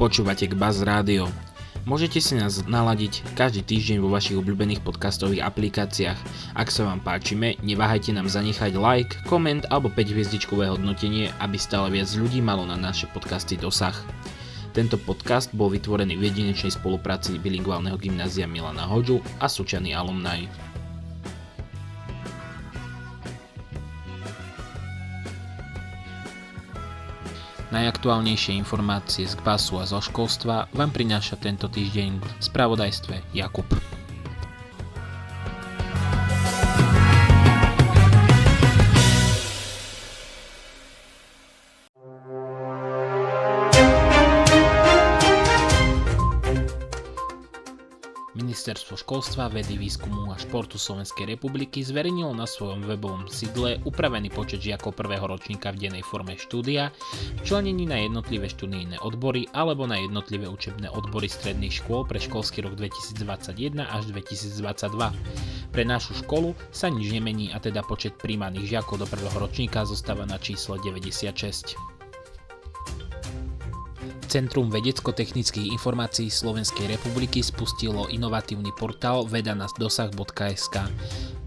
Počúvate k Buzz Rádio. Môžete si nás naladiť každý týždeň vo vašich obľúbených podcastových aplikáciách. Ak sa vám páčime, neváhajte nám zanechať like, koment alebo 5 hviezdičkové hodnotenie, aby stále viac ľudí malo na naše podcasty dosah. Tento podcast bol vytvorený v jedinečnej spolupráci bilingválneho gymnázia Milana Hoďu a Sučany alumni. Najaktuálnejšie informácie z KBASu a zo školstva vám prináša tento týždeň v spravodajstve Jakub. Ministerstvo školstva, vedy, výskumu a športu Slovenskej republiky zverejnilo na svojom webovom sídle upravený počet žiakov prvého ročníka v dennej forme štúdia, členení na jednotlivé študijné odbory alebo na jednotlivé učebné odbory stredných škôl pre školský rok 2021 až 2022. Pre našu školu sa nič nemení a teda počet príjmaných žiakov do prvého ročníka zostáva na číslo 96. Centrum vedecko-technických informácií Slovenskej republiky spustilo inovatívny portál vedanadosah.sk.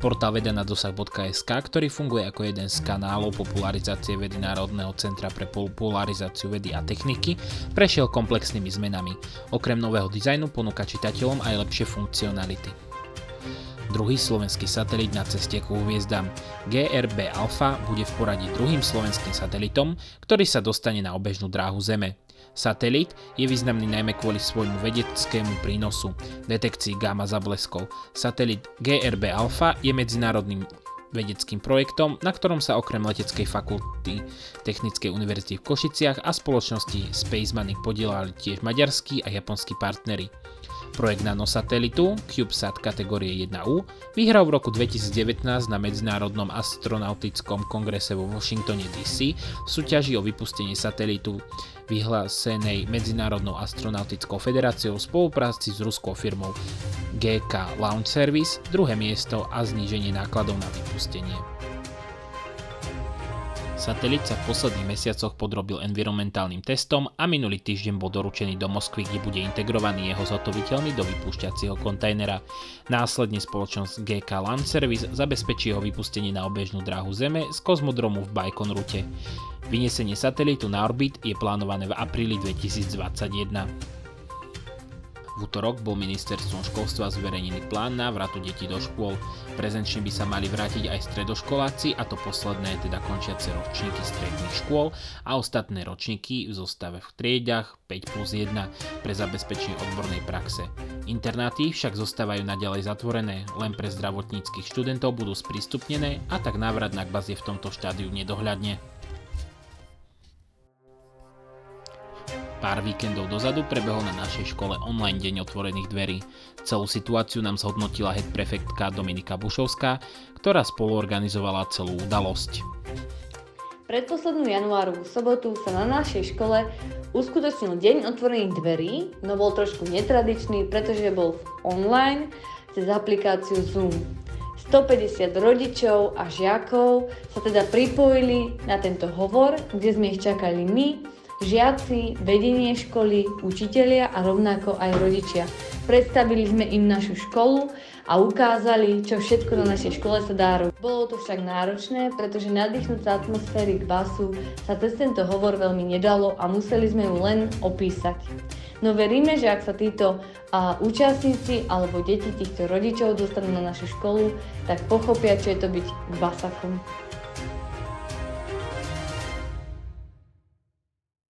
Portál vedanadosah.sk, ktorý funguje ako jeden z kanálov popularizácie vedy Národného centra pre popularizáciu vedy a techniky, prešiel komplexnými zmenami. Okrem nového dizajnu ponúka čitateľom aj lepšie funkcionality druhý slovenský satelit na ceste ku hviezdam. GRB Alpha bude v poradí druhým slovenským satelitom, ktorý sa dostane na obežnú dráhu Zeme. Satelit je významný najmä kvôli svojmu vedeckému prínosu, detekcii gamma zableskov. Satelit GRB Alpha je medzinárodným vedeckým projektom, na ktorom sa okrem leteckej fakulty Technickej univerzity v Košiciach a spoločnosti Spaceman podielali tiež maďarskí a japonskí partnery. Projekt nanosatelitu CubeSat kategórie 1U vyhral v roku 2019 na Medzinárodnom astronautickom kongrese vo Washingtone DC v súťaži o vypustenie satelitu vyhlásenej Medzinárodnou astronautickou federáciou v spolupráci s ruskou firmou GK Launch Service, druhé miesto a zníženie nákladov na vypustenie. Satelit sa v posledných mesiacoch podrobil environmentálnym testom a minulý týždeň bol doručený do Moskvy, kde bude integrovaný jeho zhotoviteľmi do vypúšťacieho kontajnera. Následne spoločnosť GK Land Service zabezpečí jeho vypustenie na obežnú dráhu Zeme z kozmodromu v Bajkonrute. Vynesenie satelitu na orbit je plánované v apríli 2021. V útorok bol ministerstvom školstva zverejnený plán návratu detí do škôl. Prezenčne by sa mali vrátiť aj stredoškoláci, a to posledné teda končiace ročníky stredných škôl a ostatné ročníky v zostave v triedach 5 plus 1 pre zabezpečenie odbornej praxe. Internáty však zostávajú naďalej zatvorené, len pre zdravotníckých študentov budú sprístupnené a tak návrat na kbaz je v tomto štádiu nedohľadne. Pár víkendov dozadu prebehol na našej škole online deň otvorených dverí. Celú situáciu nám zhodnotila head prefektka Dominika Bušovská, ktorá spoluorganizovala celú udalosť. Predposlednú januárovú sobotu sa na našej škole uskutočnil deň otvorených dverí, no bol trošku netradičný, pretože bol online cez aplikáciu Zoom. 150 rodičov a žiakov sa teda pripojili na tento hovor, kde sme ich čakali my, žiaci, vedenie školy, učitelia a rovnako aj rodičia. Predstavili sme im našu školu a ukázali, čo všetko na našej škole sa dá robiť. Bolo to však náročné, pretože nadýchnúť sa atmosféry basu sa cez tento hovor veľmi nedalo a museli sme ju len opísať. No veríme, že ak sa títo a, účastníci alebo deti týchto rodičov dostanú na našu školu, tak pochopia, čo je to byť basakom.